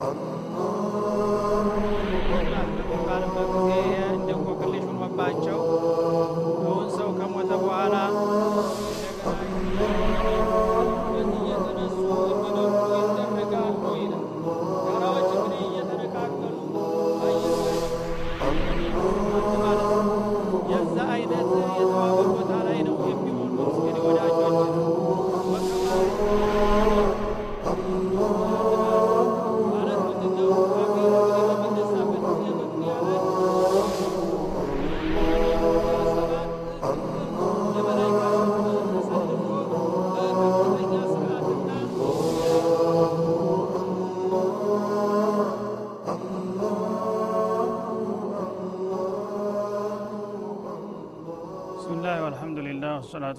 Um...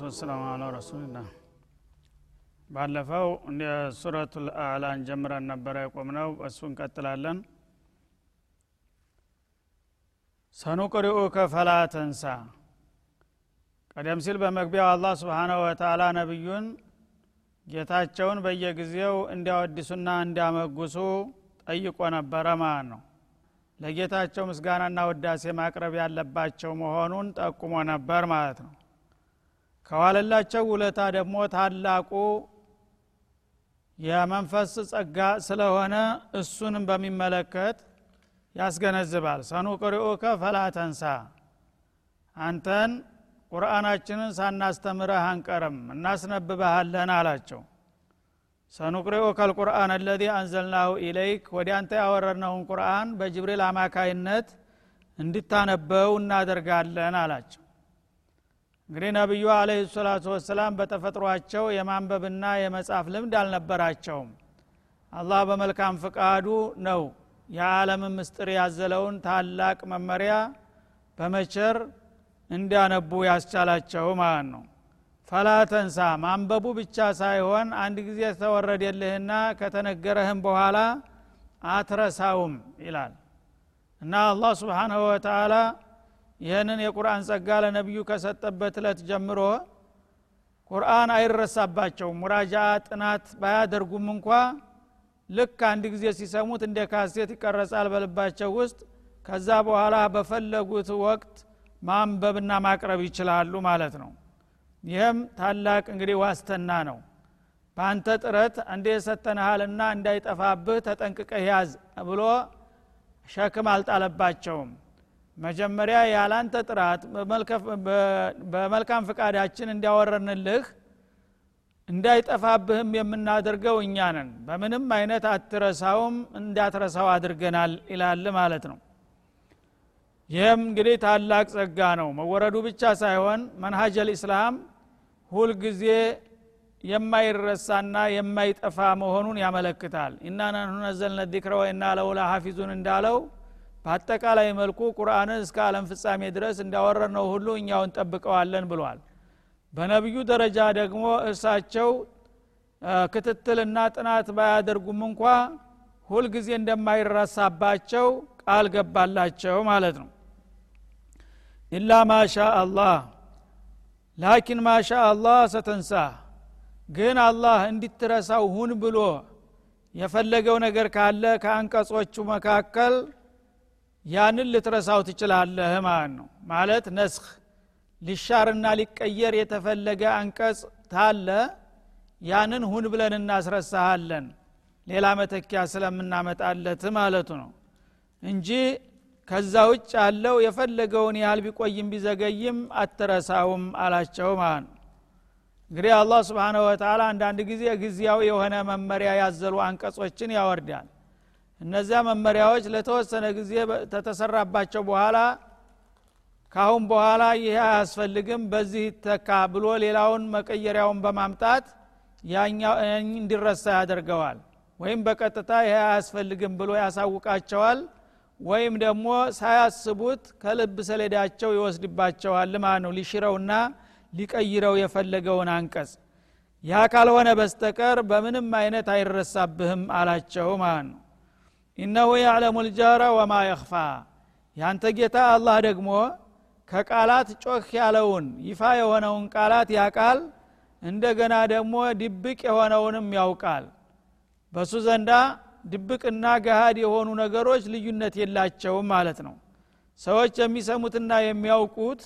ወሰላሙ አላ ረሱልላህ ባለፈው እንደ ሱረቱል አዕላን ጀምረን ነበረ የቆምነው። እሱ እንቀጥላለን ሰኑቅሪኡከ ፈላ ተንሳ። ቀደም ሲል በመግቢያው አላህ ስብሓናሁ ወተአላ ነቢዩን ጌታቸውን በየጊዜው እንዲያወድሱና እንዲያመጉሱ ጠይቆ ነበረ ማለት ነው። ለጌታቸው ምስጋናና ውዳሴ ማቅረብ ያለባቸው መሆኑን ጠቁሞ ነበር ማለት ነው ከዋለላቸው ውለታ ደግሞ ታላቁ የመንፈስ ጸጋ ስለሆነ እሱንም በሚመለከት ያስገነዝባል። ሰኑቅሪኡከ ፈላ ተንሳ። አንተን ቁርአናችንን ሳናስተምረህ አንቀርም እናስነብበሃለን አላቸው። ሰኑቅሪኡከ ልቁርአን አለዚ አንዘልናሁ ኢለይክ ወዲ አንተ ያወረድነውን ቁርአን በጅብሪል አማካይነት እንድታነበው እናደርጋለን አላቸው እንግዲህ ነቢዩ አለህ ሰላቱ ወሰላም በተፈጥሯቸው የማንበብና የመጻፍ ልምድ አልነበራቸውም። አላህ በመልካም ፍቃዱ ነው የዓለምን ምስጢር ያዘለውን ታላቅ መመሪያ በመቸር እንዲያነቡ ያስቻላቸው ማለት ነው። ፈላ ተንሳ ማንበቡ ብቻ ሳይሆን አንድ ጊዜ ተወረደልህና ከተነገረህም በኋላ አትረሳውም ይላል። እና አላህ ስብሓንሁ ወተአላ ይህንን የቁርአን ጸጋ ለነቢዩ ከሰጠበት እለት ጀምሮ ቁርአን አይረሳባቸውም። ሙራጃ ጥናት ባያደርጉም እንኳ ልክ አንድ ጊዜ ሲሰሙት እንደ ካሴት ይቀረጻል በልባቸው ውስጥ። ከዛ በኋላ በፈለጉት ወቅት ማንበብና ማቅረብ ይችላሉ ማለት ነው። ይህም ታላቅ እንግዲህ ዋስተና ነው። በአንተ ጥረት እንደ የሰተንሃልና እንዳይጠፋብህ ተጠንቅቀህ ያዝ ብሎ ሸክም አልጣለባቸውም መጀመሪያ ያላንተ ጥራት በመልካም ፍቃዳችን እንዲያወረንልህ እንዳይጠፋብህም የምናደርገው እኛ ነን። በምንም አይነት አትረሳውም እንዳትረሳው አድርገናል ይላል ማለት ነው። ይህም እንግዲህ ታላቅ ጸጋ ነው። መወረዱ ብቻ ሳይሆን መንሀጅ ልእስላም ሁልጊዜ የማይረሳና የማይጠፋ መሆኑን ያመለክታል። ኢና ነህኑ ነዘልነ ዚክረ ወኢና ለውላ ሀፊዙን እንዳለው በአጠቃላይ መልኩ ቁርአንን እስከ ዓለም ፍጻሜ ድረስ እንዳወረድ ነው ሁሉ እኛውን ጠብቀዋለን ብሏል። በነቢዩ ደረጃ ደግሞ እርሳቸው ክትትልና ጥናት ባያደርጉም እንኳ ሁልጊዜ እንደማይረሳባቸው ቃል ገባላቸው ማለት ነው። ኢላ ማሻ አላህ ላኪን ማሻ አላህ ሰተንሳ ግን አላህ እንዲትረሳው ሁን ብሎ የፈለገው ነገር ካለ ከአንቀጾቹ መካከል ያንን ልትረሳው ትችላለህ ማለት ነው። ማለት ነስኽ ሊሻርና ሊቀየር የተፈለገ አንቀጽ ታለ ያንን ሁን ብለን እናስረሳሃለን። ሌላ መተኪያ ስለምናመጣለት ማለቱ ነው። እንጂ ከዛ ውጭ ያለው የፈለገውን ያህል ቢቆይም ቢዘገይም አትረሳውም አላቸው ማለት ነው። እንግዲህ አላህ ስብንሁ ወተላ አንዳንድ ጊዜ ጊዜያዊ የሆነ መመሪያ ያዘሉ አንቀጾችን ያወርዳል እነዚያ መመሪያዎች ለተወሰነ ጊዜ ተተሰራባቸው በኋላ ካሁን በኋላ ይህ አያስፈልግም በዚህ ይተካ ብሎ ሌላውን መቀየሪያውን በማምጣት ያኛው እንዲረሳ ያደርገዋል። ወይም በቀጥታ ይህ አያስፈልግም ብሎ ያሳውቃቸዋል ወይም ደግሞ ሳያስቡት ከልብ ሰሌዳቸው ይወስድባቸዋል ማለት ነው። ሊሽረውና ሊቀይረው የፈለገውን አንቀጽ። ያ ካልሆነ በስተቀር በምንም አይነት አይረሳብህም አላቸው ማለት ነው ኢነሁ ያዕለሙ ልጃረ ወማ የኽፋ። ያንተ ጌታ አላህ ደግሞ ከቃላት ጮህ ያለውን ይፋ የሆነውን ቃላት ያቃል እንደገና ደግሞ ድብቅ የሆነውንም ያውቃል። በሱ ዘንዳ ድብቅና ገሃድ የሆኑ ነገሮች ልዩነት የላቸውም ማለት ነው። ሰዎች የሚሰሙትና የሚያውቁት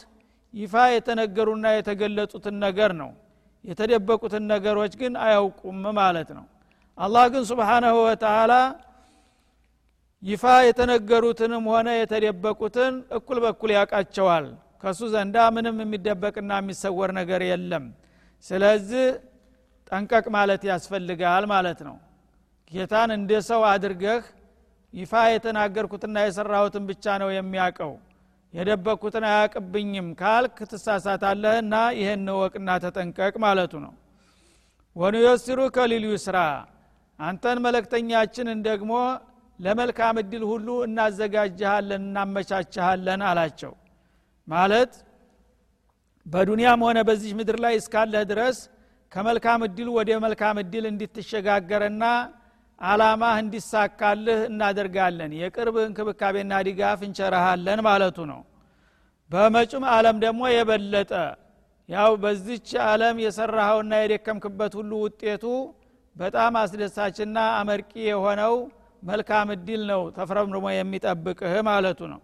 ይፋ የተነገሩና የተገለጹትን ነገር ነው። የተደበቁትን ነገሮች ግን አያውቁም ማለት ነው። አላህ ግን ስብሓናሁ ወተላ ይፋ የተነገሩትንም ሆነ የተደበቁትን እኩል በኩል ያውቃቸዋል። ከሱ ዘንዳ ምንም የሚደበቅና የሚሰወር ነገር የለም። ስለዚህ ጠንቀቅ ማለት ያስፈልጋል ማለት ነው። ጌታን እንደ ሰው አድርገህ ይፋ የተናገርኩትና የሰራሁትን ብቻ ነው የሚያውቀው። የደበቅኩትን አያቅብኝም ካልክ ትሳሳታለህና ይህን ወቅና ተጠንቀቅ ማለቱ ነው። ወኑየስሩ ከሊል ዩስራ አንተን መለክተኛችንን ደግሞ ለመልካም እድል ሁሉ እናዘጋጅሃለን እናመቻችሃለን አላቸው። ማለት በዱንያም ሆነ በዚህ ምድር ላይ እስካለህ ድረስ ከመልካም እድል ወደ መልካም እድል እንዲትሸጋገርና አላማህ እንዲሳካልህ እናደርጋለን። የቅርብ እንክብካቤና ድጋፍ እንቸረሃለን ማለቱ ነው። በመጩም አለም ደግሞ የበለጠ ያው በዚች አለም የሰራኸውና የደከምክበት ሁሉ ውጤቱ በጣም አስደሳችና አመርቂ የሆነው መልካም እድል ነው ተፍረምርሞ የሚጠብቅህ ማለቱ ነው።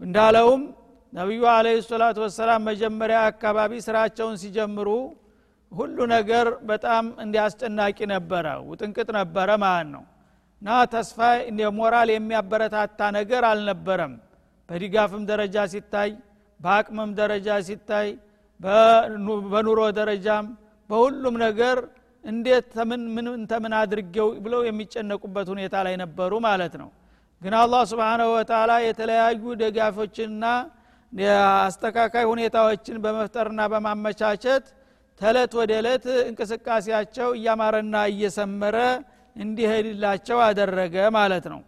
እንዳለውም ነቢዩ አለ ሰላቱ ወሰላም መጀመሪያ አካባቢ ስራቸውን ሲጀምሩ ሁሉ ነገር በጣም እንዲያስጨናቂ ነበረ ውጥንቅጥ ነበረ ማለት ነው። እና ተስፋ ሞራል የሚያበረታታ ነገር አልነበረም። በድጋፍም ደረጃ ሲታይ በአቅምም ደረጃ ሲታይ በኑሮ ደረጃም በሁሉም ነገር እንዴት ምን ተምን አድርጌው ብለው የሚጨነቁበት ሁኔታ ላይ ነበሩ ማለት ነው። ግን አላህ ስብንሁ ወተላ የተለያዩ ደጋፎችንና አስተካካይ ሁኔታዎችን በመፍጠርና በማመቻቸት ተለት ወደ እለት እንቅስቃሴያቸው እያማረና እየሰመረ እንዲሄድላቸው አደረገ ማለት ነው።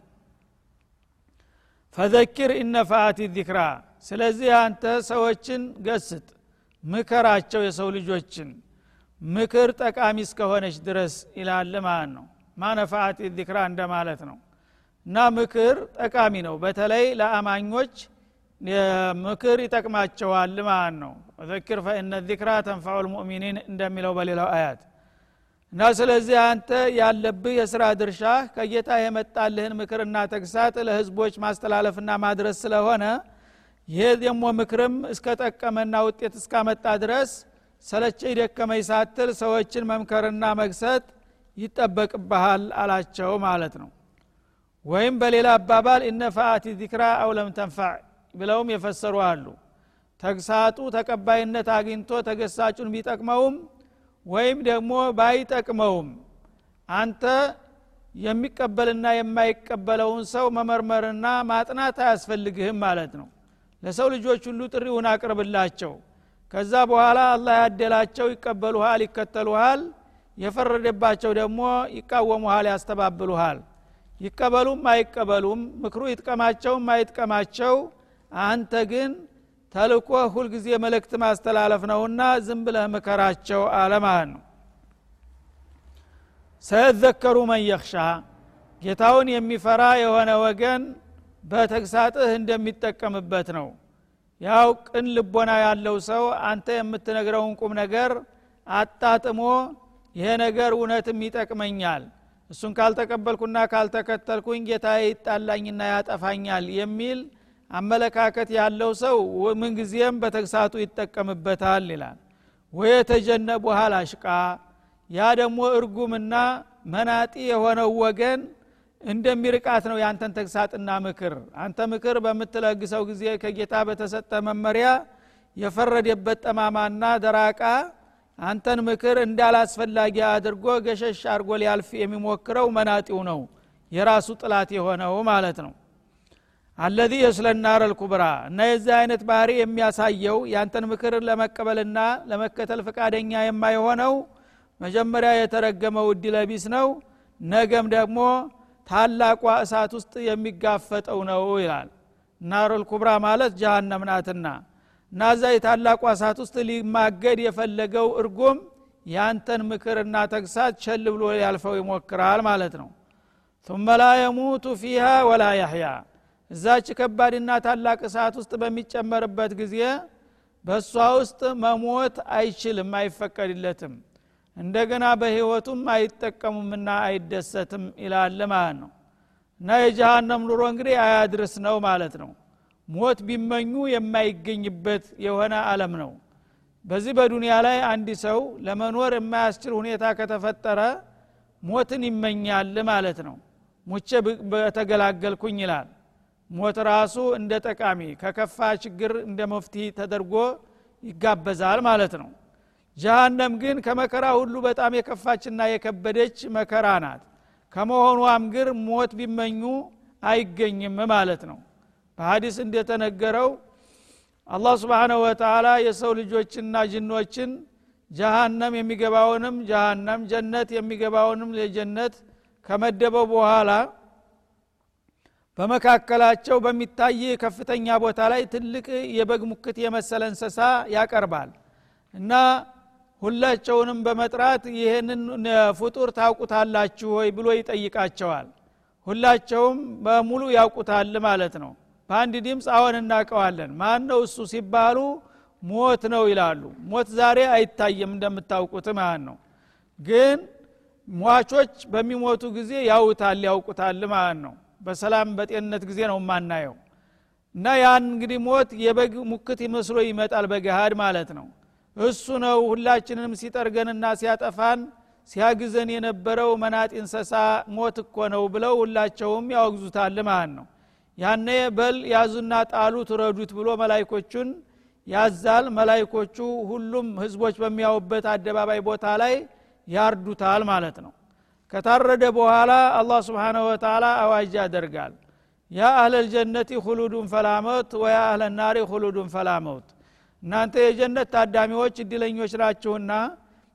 ፈዘኪር ኢነፋአት ዚክራ ስለዚህ አንተ ሰዎችን ገስጥ ምከራቸው የሰው ልጆችን ምክር ጠቃሚ እስከሆነች ድረስ ይላል ማለት ነው? ማነፋአት ዚክራ እንደማለት ነው። እና ምክር ጠቃሚ ነው። በተለይ ለአማኞች ምክር ይጠቅማቸዋል ማለት ነው? ወዘክር ፈኢነ ዚክራ ተንፋዑ ልሙእሚኒን እንደሚለው በሌላው አያት። እና ስለዚህ አንተ ያለብህ የስራ ድርሻ ከጌታ የመጣልህን ምክርና ተግሳጥ ለህዝቦች ማስተላለፍና ማድረስ ስለሆነ ይህ ደግሞ ምክርም እስከ ጠቀመና ውጤት እስካመጣ ድረስ ሰለቸኝ ደከመኝ ሳትል ሰዎችን መምከርና መግሰጥ ይጠበቅብሃል አላቸው ማለት ነው። ወይም በሌላ አባባል እነፋአት ዚክራ አውለም ተንፋዕ ብለውም የፈሰሩ አሉ። ተግሳጡ ተቀባይነት አግኝቶ ተገሳጩን ቢጠቅመውም ወይም ደግሞ ባይጠቅመውም አንተ የሚቀበልና የማይቀበለውን ሰው መመርመርና ማጥናት አያስፈልግህም ማለት ነው። ለሰው ልጆች ሁሉ ጥሪውን አቅርብላቸው ከዛ በኋላ አላህ ያደላቸው ይቀበሉሃል ይከተሉሃል። የፈረደባቸው ደግሞ ይቃወሙሃል ያስተባብሉሃል። ይቀበሉም አይቀበሉም ምክሩ ይጥቀማቸውም አይጥቀማቸው። አንተ ግን ተልኮ ሁልጊዜ መልእክት ማስተላለፍ ነውና ዝም ብለህ ምከራቸው አለማለት ነው። ሰየዘከሩ መን ጌታውን የሚፈራ የሆነ ወገን በተግሳጥህ እንደሚጠቀምበት ነው ያው ቅን ልቦና ያለው ሰው አንተ የምትነግረውን ቁም ነገር አጣጥሞ ይሄ ነገር እውነትም ይጠቅመኛል። እሱን ካልተቀበልኩና ካልተከተልኩኝ ጌታ ይጣላኝና ያጠፋኛል የሚል አመለካከት ያለው ሰው ምንጊዜም በተግሳቱ ይጠቀምበታል ይላል። ወየተጀነቡ አሽቃ ያ ደግሞ እርጉምና መናጢ የሆነው ወገን እንደሚርቃት ነው ያንተን ተግሳጥና ምክር። አንተ ምክር በምትለግሰው ጊዜ ከጌታ በተሰጠ መመሪያ የፈረደበት ጠማማና ደራቃ አንተን ምክር እንዳላስፈላጊ አድርጎ ገሸሽ አድርጎ ሊያልፍ የሚሞክረው መናጢው ነው የራሱ ጥላት የሆነው ማለት ነው። አለዚ የስለናር ልኩብራ እና የዚህ አይነት ባህሪ የሚያሳየው ያንተን ምክር ለመቀበልና ለመከተል ፈቃደኛ የማይሆነው መጀመሪያ የተረገመው እድለቢስ ነው ነገም ደግሞ ታላቋ እሳት ውስጥ የሚጋፈጠው ነው ይላል ናሩል ኩብራ ማለት ጀሃነም ናትና እና እዛ የታላቋ እሳት ውስጥ ሊማገድ የፈለገው እርጉም ያንተን ምክርና ተግሳት ቸል ብሎ ያልፈው ይሞክራል ማለት ነው ثم لا يموت فيها ولا يحيا እዛች ከባድና ታላቅ እሳት ውስጥ በሚጨመርበት ጊዜ በእሷ ውስጥ መሞት አይችልም አይፈቀድለትም እንደገና በህይወቱም አይጠቀሙምና አይደሰትም ይላል ማለት ነው። እና የጀሃነም ኑሮ እንግዲህ አያድርስ ነው ማለት ነው። ሞት ቢመኙ የማይገኝበት የሆነ አለም ነው። በዚህ በዱንያ ላይ አንድ ሰው ለመኖር የማያስችል ሁኔታ ከተፈጠረ ሞትን ይመኛል ማለት ነው። ሙቼ በተገላገልኩኝ ይላል። ሞት ራሱ እንደ ጠቃሚ ከከፋ ችግር እንደ መፍትሄ ተደርጎ ይጋበዛል ማለት ነው ጀሃነም ግን ከመከራ ሁሉ በጣም የከፋችና የከበደች መከራ ናት። ከመሆኗም ግር ሞት ቢመኙ አይገኝም ማለት ነው። በሀዲስ እንደተነገረው አላህ ስብሓነሁ ወተላ የሰው ልጆችና ጅኖችን ጀሃነም የሚገባውንም ጀሃነም ጀነት የሚገባውንም ለጀነት ከመደበው በኋላ በመካከላቸው በሚታይ ከፍተኛ ቦታ ላይ ትልቅ የበግ ሙክት የመሰለ እንስሳ ያቀርባል። እና ሁላቸውንም በመጥራት ይህንን ፍጡር ታውቁታላችሁ ወይ ብሎ ይጠይቃቸዋል። ሁላቸውም በሙሉ ያውቁታል ማለት ነው። በአንድ ድምፅ አሁን እናውቀዋለን። ማን ነው እሱ ሲባሉ ሞት ነው ይላሉ። ሞት ዛሬ አይታየም እንደምታውቁት ማለት ነው። ግን ሟቾች በሚሞቱ ጊዜ ያውታል ያውቁታል ማለት ነው። በሰላም በጤንነት ጊዜ ነው የማናየው። እና ያን እንግዲህ ሞት የበግ ሙክት ይመስሎ ይመጣል በገሃድ ማለት ነው እሱ ነው ሁላችንንም ሲጠርገንና ሲያጠፋን ሲያግዘን የነበረው መናጢ እንሰሳ ሞት እኮ ነው ብለው ሁላቸውም ያወግዙታል ማለት ነው። ያነ በል ያዙና ጣሉ ትረዱት ብሎ መላይኮቹን ያዛል። መላይኮቹ ሁሉም ህዝቦች በሚያውበት አደባባይ ቦታ ላይ ያርዱታል ማለት ነው። ከታረደ በኋላ አላህ ስብሓንሁ ወተላ አዋጅ ያደርጋል። ያ አህለል ጀነቲ ሁሉዱን ፈላመውት ወያ አህለ ናሪ ሁሉዱን ፈላመውት እናንተ የጀነት ታዳሚዎች እድለኞች ናችሁና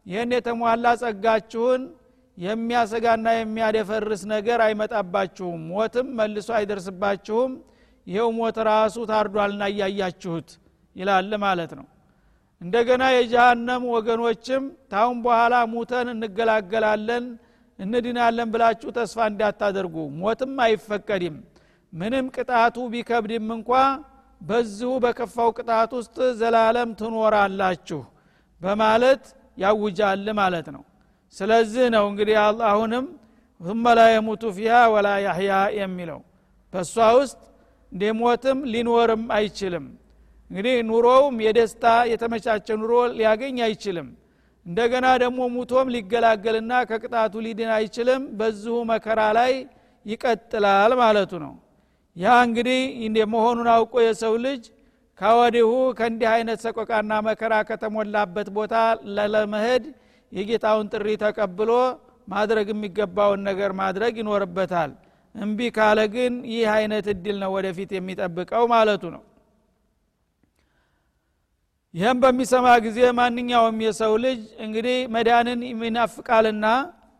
ይህን የተሟላ ጸጋችሁን የሚያሰጋና የሚያደፈርስ ነገር አይመጣባችሁም። ሞትም መልሶ አይደርስባችሁም። ይኸው ሞት ራሱ ታርዷልና እያያችሁት ይላል ማለት ነው። እንደገና የጀሃነም ወገኖችም ታሁን በኋላ ሙተን እንገላገላለን እንድናለን ብላችሁ ተስፋ እንዳታደርጉ። ሞትም አይፈቀድም። ምንም ቅጣቱ ቢከብድም እንኳ በዚሁ በከፋው ቅጣት ውስጥ ዘላለም ትኖራላችሁ በማለት ያውጃል ማለት ነው ስለዚህ ነው እንግዲህ አሁንም ثم لا يموت فيها ولا يحيا የሚለው በእሷ ውስጥ እንደ ሞትም ሊኖርም አይችልም እንግዲህ ኑሮውም የደስታ የተመቻቸ ኑሮ ሊያገኝ አይችልም እንደገና ደግሞ ሙቶም ሊገላገልና ከቅጣቱ ሊድን አይችልም በዚሁ መከራ ላይ ይቀጥላል ማለቱ ነው ያ እንግዲህ መሆኑን አውቆ የሰው ልጅ ከወዲሁ ከእንዲህ አይነት ሰቆቃና መከራ ከተሞላበት ቦታ ለመሄድ የጌታውን ጥሪ ተቀብሎ ማድረግ የሚገባውን ነገር ማድረግ ይኖርበታል። እምቢ ካለ ግን ይህ አይነት እድል ነው ወደፊት የሚጠብቀው ማለቱ ነው። ይህም በሚሰማ ጊዜ ማንኛውም የሰው ልጅ እንግዲህ መዳንን ይናፍቃልና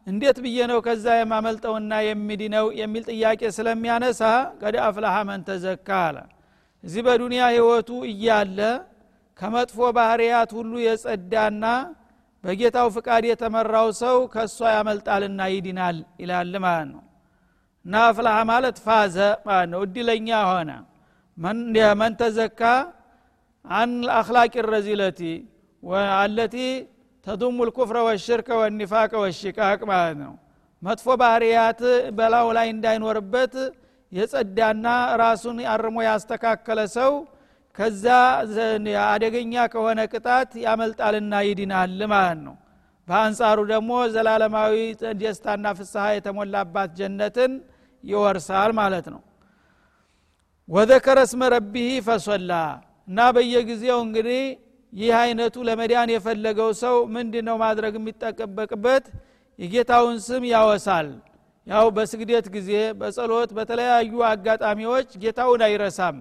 እንዴት ብዬ ነው ከዛ የማመልጠውና የሚድነው የሚል ጥያቄ ስለሚያነሳ ቀድ አፍላሃ መን ተዘካ አለ። እዚህ በዱንያ ህይወቱ እያለ ከመጥፎ ባህርያት ሁሉ የጸዳና በጌታው ፍቃድ የተመራው ሰው ከእሷ ያመልጣልና ይድናል ይላል ማለት ነው። እና አፍላሃ ማለት ፋዘ ማለት ነው። እድለኛ ሆነ። መን ተዘካ? አን አክላቅ ረዚለቲ አለቲ ተዱሙ ልኩፍረ ወሽርከ ወኒፋቀ ወሽቃቅ ማለት ነው። መጥፎ ባህርያት በላው ላይ እንዳይኖርበት የጸዳና ራሱን አርሞ ያስተካከለ ሰው ከዛ አደገኛ ከሆነ ቅጣት ያመልጣልና ይድናል ማለት ነው። በአንጻሩ ደግሞ ዘላለማዊ ደስታና ፍስሐ የተሞላባት ጀነትን ይወርሳል ማለት ነው። ወዘከረ ስመ ረቢህ ፈሶላ እና በየጊዜው እንግዲህ ይህ አይነቱ ለመዳን የፈለገው ሰው ምንድ ነው ማድረግ የሚጠበቅበት? የጌታውን ስም ያወሳል። ያው በስግደት ጊዜ በጸሎት በተለያዩ አጋጣሚዎች ጌታውን አይረሳም።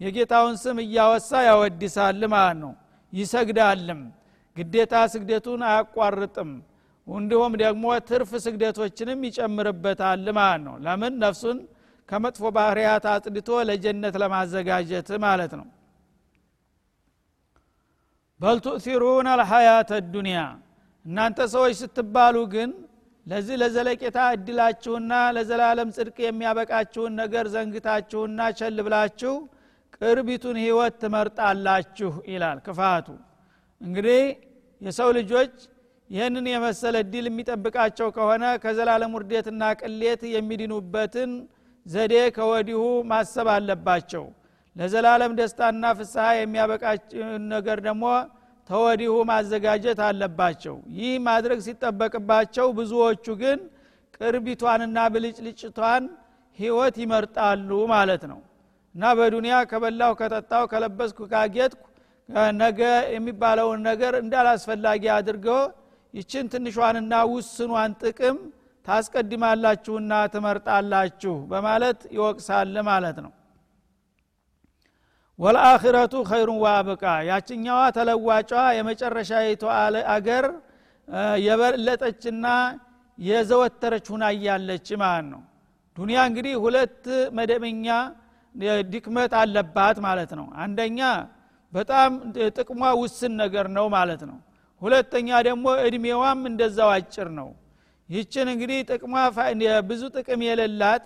የጌታውን ስም እያወሳ ያወድሳል ማለት ነው። ይሰግዳልም። ግዴታ ስግደቱን አያቋርጥም። እንዲሁም ደግሞ ትርፍ ስግደቶችንም ይጨምርበታል ማለት ነው። ለምን? ነፍሱን ከመጥፎ ባህርያት አጽድቶ ለጀነት ለማዘጋጀት ማለት ነው በል ቱእሲሩን አልሐያት ዱኒያ እናንተ ሰዎች ስትባሉ ግን ለዚህ ለዘለቄታ እድላችሁና ለዘላለም ጽድቅ የሚያበቃችሁን ነገር ዘንግታችሁና ቸል ብላችሁ ቅርቢቱን ህይወት ትመርጣላችሁ ይላል ክፋቱ። እንግዲህ የሰው ልጆች ይህንን የመሰለ እድል የሚጠብቃቸው ከሆነ ከዘላለም ውርደትና ቅሌት የሚድኑበትን ዘዴ ከወዲሁ ማሰብ አለባቸው ለዘላለም ደስታና ፍስሐ የሚያበቃቸውን ነገር ደግሞ ተወዲሁ ማዘጋጀት አለባቸው። ይህ ማድረግ ሲጠበቅባቸው ብዙዎቹ ግን ቅርቢቷንና ብልጭልጭቷን ህይወት ይመርጣሉ ማለት ነው። እና በዱንያ ከበላው ከጠጣው ከለበስኩ ካጌጥኩ ነገ የሚባለውን ነገር እንዳላስፈላጊ አድርገው ይችን ትንሿንና ውስኗን ጥቅም ታስቀድማላችሁና ትመርጣላችሁ በማለት ይወቅሳል ማለት ነው ወልአኽረቱ ኸይሩን ዋብቃ ያችኛዋ ተለዋጯ የመጨረሻዊቱ አገር የበለጠችና የዘወተረች ሁና እያለች ማለት ነው። ዱንያ እንግዲህ ሁለት መደበኛ ድክመት አለባት ማለት ነው። አንደኛ በጣም ጥቅሟ ውስን ነገር ነው ማለት ነው። ሁለተኛ ደግሞ እድሜዋም እንደዛው አጭር ነው። ይችን እንግዲህ ጥቅሟ ብዙ ጥቅም የሌላት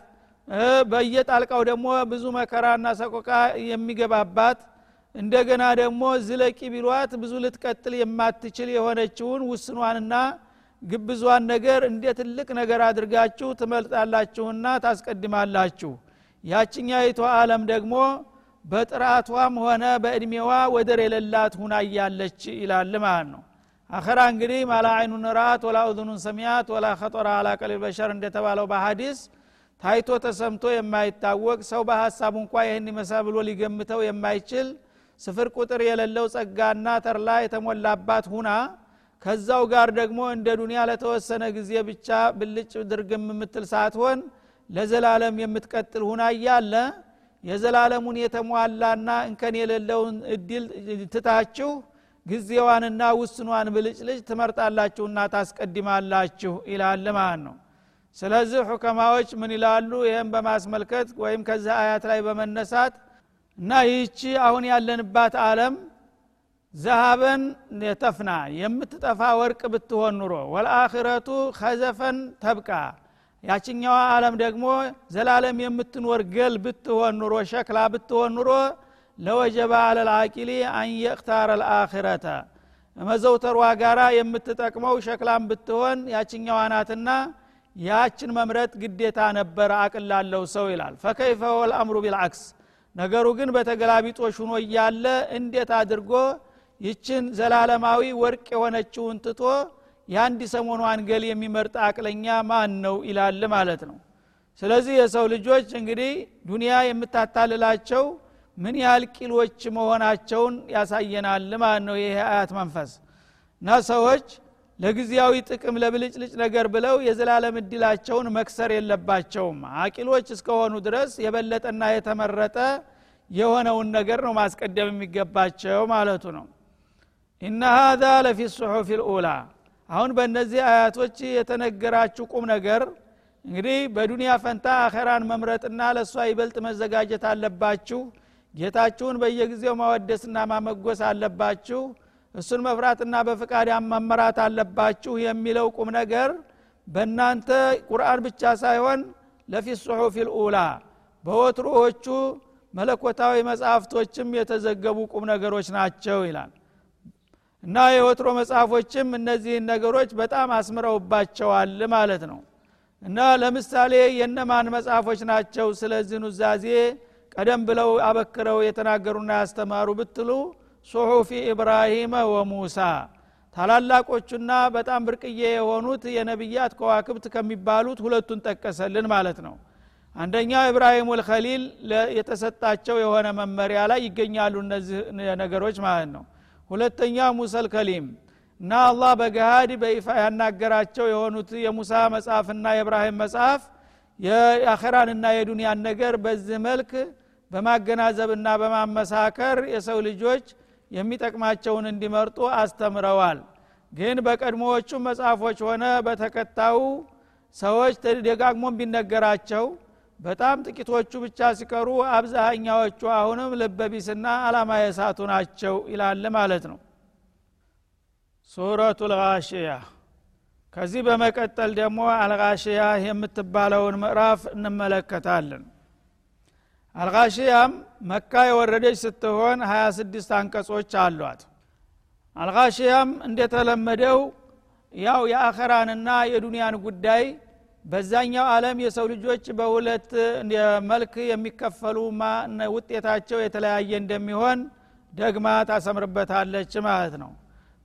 በየጣልቃው ደግሞ ብዙ መከራና ሰቆቃ የሚገባባት እንደገና ደግሞ ዝለቂ ቢሏት ብዙ ልትቀጥል የማትችል የሆነችውን ውስኗንና ግብዟን ነገር እንደ ትልቅ ነገር አድርጋችሁ ትመልጣላችሁና ታስቀድማላችሁ። ያችኛይቱ አለም ደግሞ በጥራቷም ሆነ በእድሜዋ ወደር የሌላት ሁና እያለች ይላል ማለት ነው። አኸራ እንግዲህ ማላ አይኑን ራት ወላ ኡዙኑን ሰሚያት ወላ ከጦራ አላ በሸር እንደተባለው በሀዲስ ታይቶ ተሰምቶ የማይታወቅ ሰው በሀሳቡ እንኳ ይህን ይመሳ ብሎ ሊገምተው የማይችል ስፍር ቁጥር የሌለው ጸጋና ተርላ የተሞላባት ሁና ከዛው ጋር ደግሞ እንደ ዱንያ ለተወሰነ ጊዜ ብቻ ብልጭ ድርግም የምትል ሳትሆን ለዘላለም የምትቀጥል ሁና እያለ የዘላለሙን የተሟላና እንከን የሌለውን እድል ትታችሁ ጊዜዋንና ውስኗን ብልጭልጭ ትመርጣላችሁና ታስቀድማላችሁ ይላል ማለት ነው ስለዚህ ሑከማዎች ምን ይላሉ? ይህም በማስመልከት ወይም ከዚህ አያት ላይ በመነሳት እና ይህቺ አሁን ያለንባት አለም ዘሃበን ተፍና የምትጠፋ ወርቅ ብትሆን ኑሮ ወልአኽረቱ ከዘፈን ተብቃ። ያችኛዋ አለም ደግሞ ዘላለም የምትኖር ገል ብትሆን ኑሮ ሸክላ ብትሆን ኑሮ ለወጀባ አለልአቂሊ አን የእክታረ ልአኽረተ መዘውተሯ ጋራ የምትጠቅመው ሸክላም ብትሆን ያችኛዋ ናትና ያችን መምረጥ ግዴታ ነበረ አቅላለው ሰው ይላል። ፈከይፈ ወልአምሩ ቢልዓክስ ነገሩ ግን በተገላቢጦሽ ሁኖ እያለ እንዴት አድርጎ ይችን ዘላለማዊ ወርቅ የሆነችውን ትቶ የአንድ ሰሞኗን ገል የሚመርጥ አቅለኛ ማን ነው ይላል ማለት ነው። ስለዚህ የሰው ልጆች እንግዲህ ዱንያ የምታታልላቸው ምን ያህል ቂሎች መሆናቸውን ያሳየናል ማለት ነው ይህ አያት መንፈስ። እና ሰዎች ለጊዜያዊ ጥቅም ለብልጭልጭ ነገር ብለው የዘላለም እድላቸውን መክሰር የለባቸውም። አቂሎች እስከሆኑ ድረስ የበለጠና የተመረጠ የሆነውን ነገር ነው ማስቀደም የሚገባቸው ማለቱ ነው። ኢነ ሃዛ ለፊ ሱሑፍ ልኡላ። አሁን በእነዚህ አያቶች የተነገራችሁ ቁም ነገር እንግዲህ በዱንያ ፈንታ አኸራን መምረጥና ለእሷ ይበልጥ መዘጋጀት አለባችሁ። ጌታችሁን በየጊዜው ማወደስና ማመጎስ አለባችሁ እሱን መፍራትና በፍቃድ መመራት አለባችሁ የሚለው ቁም ነገር በእናንተ ቁርአን ብቻ ሳይሆን ለፊ ሱሑፍ ልኡላ በወትሮዎቹ መለኮታዊ መጽሐፍቶችም የተዘገቡ ቁም ነገሮች ናቸው ይላል። እና የወትሮ መጽሐፎችም እነዚህን ነገሮች በጣም አስምረውባቸዋል ማለት ነው። እና ለምሳሌ የነማን መጽሐፎች ናቸው? ስለዚህ ኑዛዜ ቀደም ብለው አበክረው የተናገሩና ያስተማሩ ብትሉ ሱሑፊ ኢብራሂመ ወሙሳ። ታላላቆቹና በጣም ብርቅዬ የሆኑት የነቢያት ከዋክብት ከሚባሉት ሁለቱን ጠቀሰልን ማለት ነው። አንደኛ ኢብራሂም ልከሊል የተሰጣቸው የሆነ መመሪያ ላይ ይገኛሉ እነዚህ ነገሮች ማለት ነው። ሁለተኛ ሙሰል ከሊም እና አላህ በገሃድ በይፋ ያናገራቸው የሆኑት የሙሳ መጽሐፍና የእብራሂም መጽሐፍ የአኸራንና የዱንያን ነገር በዚህ መልክ በማገናዘብና በማመሳከር የሰው ልጆች የሚጠቅማቸውን እንዲመርጡ አስተምረዋል። ግን በቀድሞዎቹ መጽሐፎች ሆነ በተከታዩ ሰዎች ደጋግሞም ቢነገራቸው በጣም ጥቂቶቹ ብቻ ሲቀሩ አብዛኛዎቹ አሁንም ልበቢስና አላማ የሳቱ ናቸው ይላል ማለት ነው። ሱረቱ ልጋሽያ ከዚህ በመቀጠል ደግሞ አልጋሽያ የምትባለውን ምዕራፍ እንመለከታለን አልጋሽያም መካ የወረደች ስትሆን 26 አንቀጾች አሏት። አልጋሽያም እንደተለመደው ያው የአኸራንና የዱንያን ጉዳይ በዛኛው ዓለም የሰው ልጆች በሁለት መልክ የሚከፈሉ ውጤታቸው የተለያየ እንደሚሆን ደግማ ታሰምርበታለች ማለት ነው።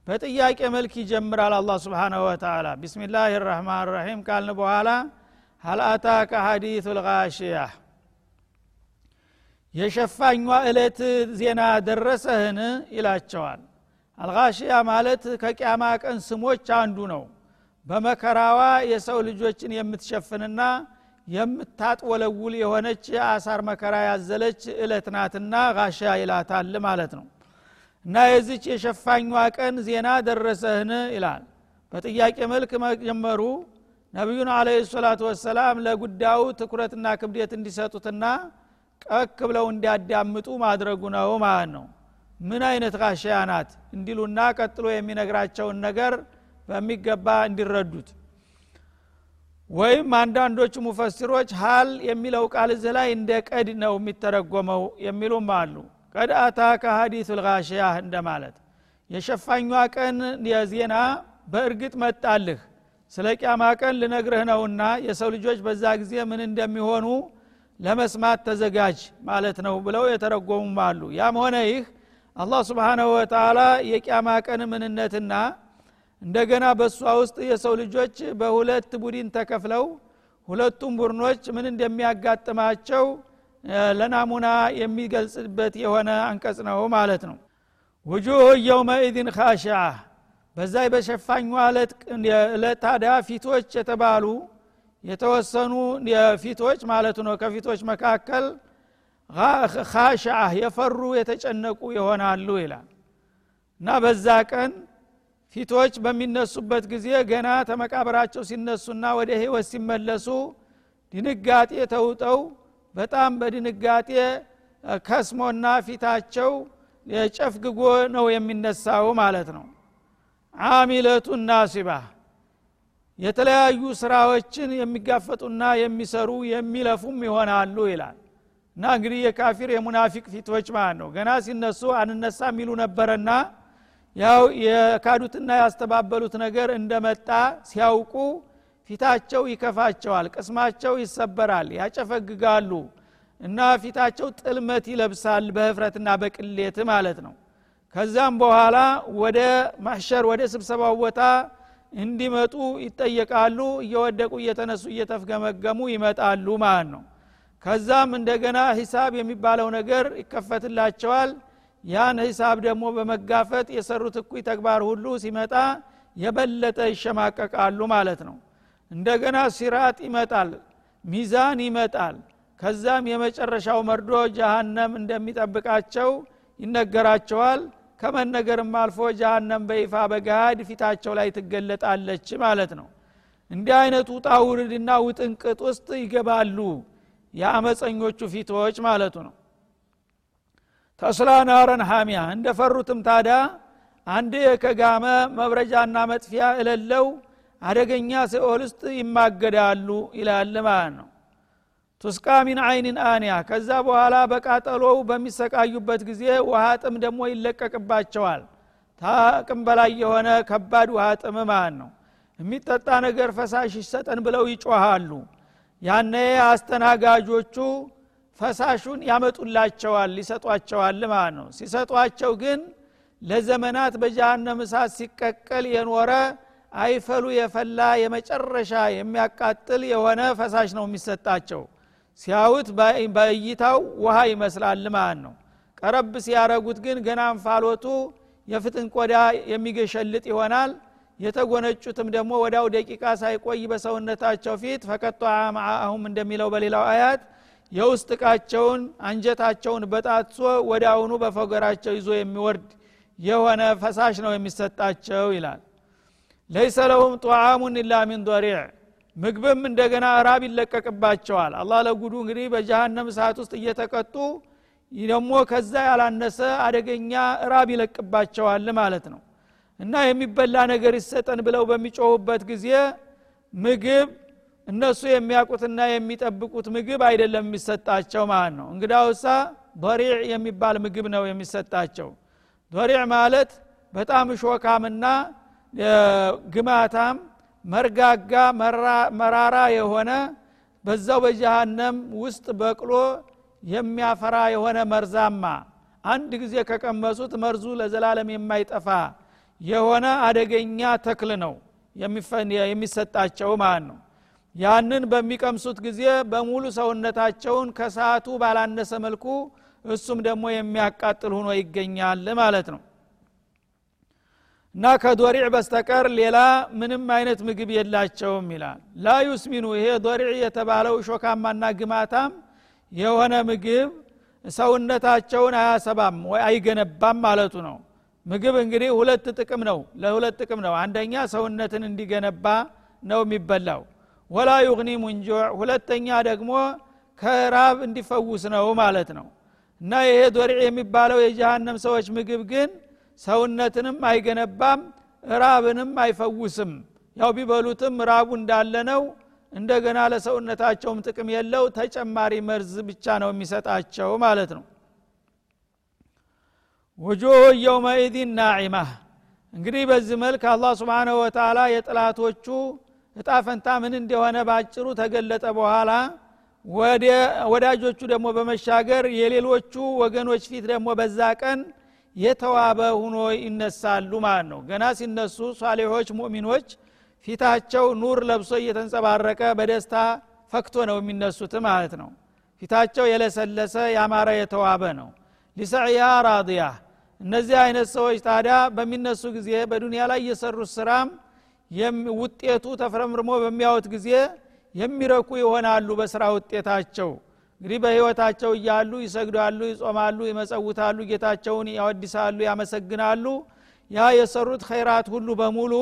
በጥያቄ መልክ ይጀምራል አላ ስብሓናሁ ወተላ ቢስሚላህ ራህማን ራሒም ካልን በኋላ ሀልአታከ ሀዲቱ ልጋሽያ የሸፋኟ እለት ዜና ደረሰህን? ይላቸዋል። አልጋሽያ ማለት ከቅያማ ቀን ስሞች አንዱ ነው። በመከራዋ የሰው ልጆችን የምትሸፍንና የምታጥወለውል የሆነች የአሳር መከራ ያዘለች እለት ናትና ጋሻ ይላታል ማለት ነው። እና የዚች የሸፋኟ ቀን ዜና ደረሰህን? ይላል። በጥያቄ መልክ መጀመሩ ነቢዩን አለ ሰላቱ ወሰላም ለጉዳዩ ትኩረትና ክብደት እንዲሰጡትና ቀክ ብለው እንዲያዳምጡ ማድረጉ ነው ማለት ነው ምን አይነት ጋሻያ ናት? እንዲሉና ቀጥሎ የሚነግራቸውን ነገር በሚገባ እንዲረዱት። ወይም አንዳንዶቹ ሙፈሲሮች ሀል የሚለው ቃል እዚህ ላይ እንደ ቀድ ነው የሚተረጎመው የሚሉም አሉ። ቀድ አታከ ሀዲቱ ልጋሽያ እንደማለት። የሸፋኟ ቀን የዜና በእርግጥ መጣልህ። ስለ ቅያማ ቀን ልነግርህ ነውና የሰው ልጆች በዛ ጊዜ ምን እንደሚሆኑ ለመስማት ተዘጋጅ ማለት ነው ብለው የተረጎሙም አሉ። ያም ሆነ ይህ አላህ ስብሓናሁ ወተላ የቅያማ ቀን ምንነትና እንደገና በእሷ ውስጥ የሰው ልጆች በሁለት ቡድን ተከፍለው ሁለቱም ቡድኖች ምን እንደሚያጋጥማቸው ለናሙና የሚገልጽበት የሆነ አንቀጽ ነው ማለት ነው። ውጁህ የውመኢድን ካሻ በዛ በሸፋኟ ዕለት ታዲያ ፊቶች የተባሉ የተወሰኑ ፊቶች ማለቱ ነው። ከፊቶች መካከል ካሻ የፈሩ የተጨነቁ ይሆናሉ ይላል። እና በዛ ቀን ፊቶች በሚነሱበት ጊዜ ገና ተመቃብራቸው ሲነሱና ወደ ህይወት ሲመለሱ ድንጋጤ ተውጠው በጣም በድንጋጤ ከስሞና ፊታቸው ጨፍግጎ ነው የሚነሳው ማለት ነው። አሚለቱ ናሲባ የተለያዩ ስራዎችን የሚጋፈጡና የሚሰሩ የሚለፉም ይሆናሉ ይላል። እና እንግዲህ የካፊር የሙናፊቅ ፊቶች ማለት ነው። ገና ሲነሱ አንነሳ የሚሉ ነበረና ያው የካዱትና ያስተባበሉት ነገር እንደመጣ ሲያውቁ ፊታቸው ይከፋቸዋል ቅስማቸው ይሰበራል ያጨፈግጋሉ እና ፊታቸው ጥልመት ይለብሳል በህፍረትና በቅሌት ማለት ነው። ከዛም በኋላ ወደ ማሕሸር ወደ ስብሰባው ቦታ እንዲመጡ ይጠየቃሉ እየወደቁ እየተነሱ እየተፍገመገሙ ይመጣሉ ማለት ነው። ከዛም እንደገና ሂሳብ የሚባለው ነገር ይከፈትላቸዋል። ያን ሂሳብ ደግሞ በመጋፈጥ የሰሩት እኩይ ተግባር ሁሉ ሲመጣ የበለጠ ይሸማቀቃሉ ማለት ነው። እንደገና ሲራጥ ይመጣል ሚዛን ይመጣል። ከዛም የመጨረሻው መርዶ ጀሃነም እንደሚጠብቃቸው ይነገራቸዋል ከመነገርም አልፎ ጀሃነም በይፋ በገሃድ ፊታቸው ላይ ትገለጣለች ማለት ነው። እንዲህ አይነት ውጣ ውርድና ውጥንቅጥ ውስጥ ይገባሉ የአመፀኞቹ ፊቶች ማለቱ ነው። ተስላ ናረን ሐሚያ እንደፈሩትም ታዳ አንድ ከጋመ መብረጃና መጥፊያ እለለው አደገኛ ሲኦል ውስጥ ይማገዳሉ ይላል ማለት ነው ቱስቃ አይንን አኒያ ከዛ በኋላ በቃጠሎው በሚሰቃዩበት ጊዜ ውሃ ጥም ደግሞ ይለቀቅባቸዋል። ታቅም በላይ የሆነ ከባድ ውሃ ጥም ማለት ነው። የሚጠጣ ነገር ፈሳሽ ይሰጠን ብለው ይጮሃሉ። ያነ አስተናጋጆቹ ፈሳሹን ያመጡላቸዋል ሊሰጧቸዋል ማለት ነው። ሲሰጧቸው ግን ለዘመናት በጀሃነም እሳት ሲቀቀል የኖረ አይፈሉ የፈላ የመጨረሻ የሚያቃጥል የሆነ ፈሳሽ ነው የሚሰጣቸው ሲያዩት በእይታው ውሃ ይመስላል ማለት ነው። ቀረብ ሲያረጉት ግን ገና እንፋሎቱ የፍትን ቆዳ የሚገሸልጥ ይሆናል። የተጎነጩትም ደግሞ ወዳው ደቂቃ ሳይቆይ በሰውነታቸው ፊት ፈቀጧ ማአሁም እንደሚለው በሌላው አያት የውስጥ እቃቸውን አንጀታቸውን በጣትሶ ወደ አሁኑ በፈገራቸው ይዞ የሚወርድ የሆነ ፈሳሽ ነው የሚሰጣቸው ይላል። ለይሰ ለሁም ጧዓሙን ኢላ ሚን ዶሪዕ ምግብም እንደገና ራብ ይለቀቅባቸዋል። አላህ ለጉዱ እንግዲህ በጀሃነም እሳት ውስጥ እየተቀጡ ደግሞ ከዛ ያላነሰ አደገኛ ራብ ይለቅባቸዋል ማለት ነው። እና የሚበላ ነገር ይሰጠን ብለው በሚጮሁበት ጊዜ ምግብ እነሱ የሚያውቁትና የሚጠብቁት ምግብ አይደለም የሚሰጣቸው ማለት ነው። እንግዳውሳ ዶሪዕ የሚባል ምግብ ነው የሚሰጣቸው። ዶሪዕ ማለት በጣም ሾካምና ግማታም መርጋጋ መራራ የሆነ በዛው በጀሃነም ውስጥ በቅሎ የሚያፈራ የሆነ መርዛማ አንድ ጊዜ ከቀመሱት መርዙ ለዘላለም የማይጠፋ የሆነ አደገኛ ተክል ነው የሚሰጣቸው ማለት ነው። ያንን በሚቀምሱት ጊዜ በሙሉ ሰውነታቸውን ከሰዓቱ ባላነሰ መልኩ እሱም ደግሞ የሚያቃጥል ሆኖ ይገኛል ማለት ነው እና ከዶሪዕ በስተቀር ሌላ ምንም አይነት ምግብ የላቸውም ይላል። ላ ዩስሚኑ ይሄ ዶሪዕ የተባለው ሾካማና ግማታም የሆነ ምግብ ሰውነታቸውን አያሰባም ወይ አይገነባም ማለቱ ነው። ምግብ እንግዲህ ሁለት ጥቅም ነው ለሁለት ጥቅም ነው። አንደኛ ሰውነትን እንዲገነባ ነው የሚበላው። ወላ ዩግኒ ሙንጆዕ ሁለተኛ ደግሞ ከራብ እንዲፈውስ ነው ማለት ነው። እና ይሄ ዶሪዕ የሚባለው የጀሃነም ሰዎች ምግብ ግን ሰውነትንም አይገነባም ራብንም አይፈውስም። ያው ቢበሉትም ራቡ እንዳለ ነው። እንደገና ለሰውነታቸውም ጥቅም የለው። ተጨማሪ መርዝ ብቻ ነው የሚሰጣቸው ማለት ነው። ውጁህ የውመኢዚን ናዒማ። እንግዲህ በዚህ መልክ አላህ ስብንሁ ወተላ የጥላቶቹ እጣፈንታ ምን እንደሆነ ባጭሩ ተገለጠ በኋላ ወዳጆቹ ደግሞ በመሻገር የሌሎቹ ወገኖች ፊት ደግሞ በዛ ቀን የተዋበ ሁኖ ይነሳሉ ማለት ነው። ገና ሲነሱ ሷሌሖች ሙእሚኖች ፊታቸው ኑር ለብሶ እየተንጸባረቀ በደስታ ፈክቶ ነው የሚነሱት ማለት ነው። ፊታቸው የለሰለሰ ያማረ የተዋበ ነው። ሊሰዕያ ራድያ። እነዚህ አይነት ሰዎች ታዲያ በሚነሱ ጊዜ በዱንያ ላይ የሰሩት ስራም ውጤቱ ተፍረምርሞ በሚያወት ጊዜ የሚረኩ ይሆናሉ በስራ ውጤታቸው እንግዲህ በህይወታቸው እያሉ ይሰግዳሉ ይጾማሉ ይመጸውታሉ ጌታቸውን ያወድሳሉ ያመሰግናሉ። ያ የሰሩት ኸይራት ሁሉ በሙሉ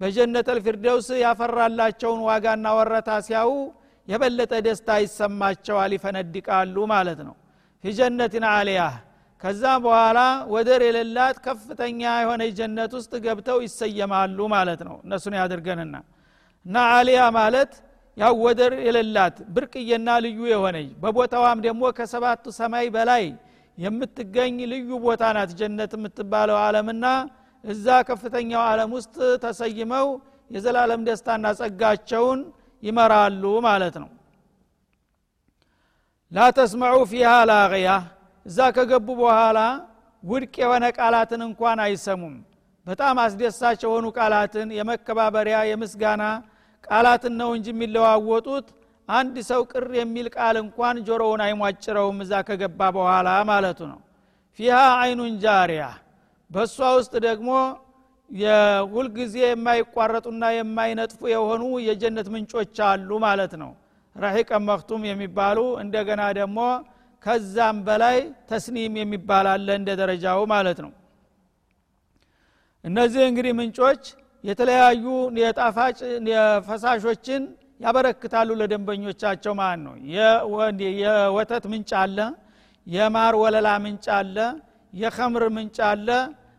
በጀነተል ፊርደውስ ያፈራላቸውን ዋጋና ወረታ ሲያው የበለጠ ደስታ ይሰማቸዋል ይፈነድቃሉ ማለት ነው። ፊጀነትን አሊያ ከዛ በኋላ ወደር የሌላት ከፍተኛ የሆነ ጀነት ውስጥ ገብተው ይሰየማሉ ማለት ነው። እነሱን ያድርገንና እና አሊያ ማለት ያው ወደር የሌላት ብርቅዬና ልዩ የሆነች በቦታዋም ደግሞ ከሰባቱ ሰማይ በላይ የምትገኝ ልዩ ቦታ ናት ጀነት የምትባለው አለምና እዛ ከፍተኛው ዓለም ውስጥ ተሰይመው የዘላለም ደስታና ጸጋቸውን ይመራሉ ማለት ነው። ላ ተስመዑ ፊሃ ላቅያ እዛ ከገቡ በኋላ ውድቅ የሆነ ቃላትን እንኳን አይሰሙም። በጣም አስደሳች የሆኑ ቃላትን የመከባበሪያ የምስጋና ቃላትን ነው እንጂ የሚለዋወጡት። አንድ ሰው ቅር የሚል ቃል እንኳን ጆሮውን አይሟጭረውም እዛ ከገባ በኋላ ማለቱ ነው። ፊሃ አይኑን ጃሪያ በእሷ ውስጥ ደግሞ የሁልጊዜ የማይቋረጡና የማይነጥፉ የሆኑ የጀነት ምንጮች አሉ ማለት ነው። ረሒቀ መክቱም የሚባሉ እንደገና ደግሞ ከዛም በላይ ተስኒም የሚባል አለ እንደ ደረጃው ማለት ነው። እነዚህ እንግዲህ ምንጮች የተለያዩ የጣፋጭ ፈሳሾችን ያበረክታሉ ለደንበኞቻቸው ማለት ነው። የወተት ምንጭ አለ የማር ወለላ ምንጭ አለ የኸምር ምንጭ አለ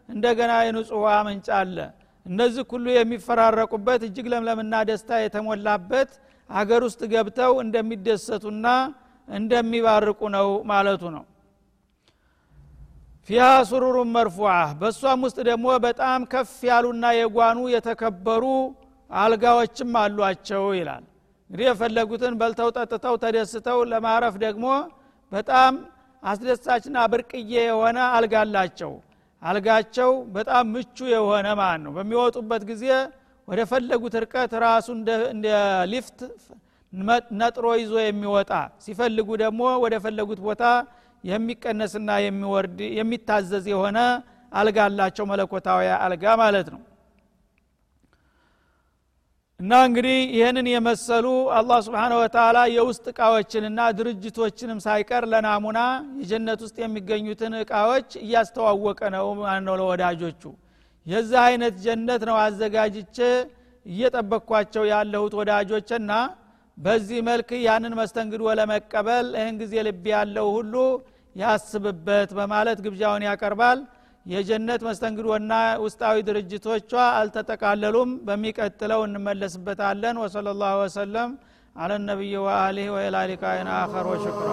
እንደገና የንጹህ ውሃ ምንጭ አለ። እነዚህ ሁሉ የሚፈራረቁበት እጅግ ለምለምና ደስታ የተሞላበት አገር ውስጥ ገብተው እንደሚደሰቱና እንደሚባርቁ ነው ማለቱ ነው ፊሃ ሱሩሩን መርፉዓ በእሷም ውስጥ ደግሞ በጣም ከፍ ያሉና የጓኑ የተከበሩ አልጋዎችም አሏቸው ይላል። እንግዲህ የፈለጉትን በልተው ጠጥተው ተደስተው ለማረፍ ደግሞ በጣም አስደሳችና ብርቅዬ የሆነ አልጋ አላቸው። አልጋቸው በጣም ምቹ የሆነ ማለት ነው? በሚወጡበት ጊዜ ወደ ፈለጉት እርቀት ራሱ እንደ ሊፍት ነጥሮ ይዞ የሚወጣ ሲፈልጉ ደግሞ ወደ ፈለጉት ቦታ የሚቀነስና የሚወርድ የሚታዘዝ የሆነ አልጋ አላቸው መለኮታዊ አልጋ ማለት ነው። እና እንግዲህ ይህንን የመሰሉ አላህ ስብሓን ወተላ የውስጥ እቃዎችንና ድርጅቶችንም ሳይቀር ለናሙና የጀነት ውስጥ የሚገኙትን እቃዎች እያስተዋወቀ ነው ነው ለወዳጆቹ። የዚህ አይነት ጀነት ነው አዘጋጅቼ እየጠበቅኳቸው ያለሁት ወዳጆችና በዚህ መልክ ያንን መስተንግዶ ለመቀበል ይህን ጊዜ ልብ ያለው ሁሉ ያስብበት በማለት ግብዣውን ያቀርባል። የጀነት መስተንግዶና ውስጣዊ ድርጅቶቿ አልተጠቃለሉም። በሚቀጥለው እንመለስበታለን። ወሰለ ላሁ ወሰለም አለ ነቢይ ወአሊህ ወኢላ ሊቃይን አኸር ወሽክራ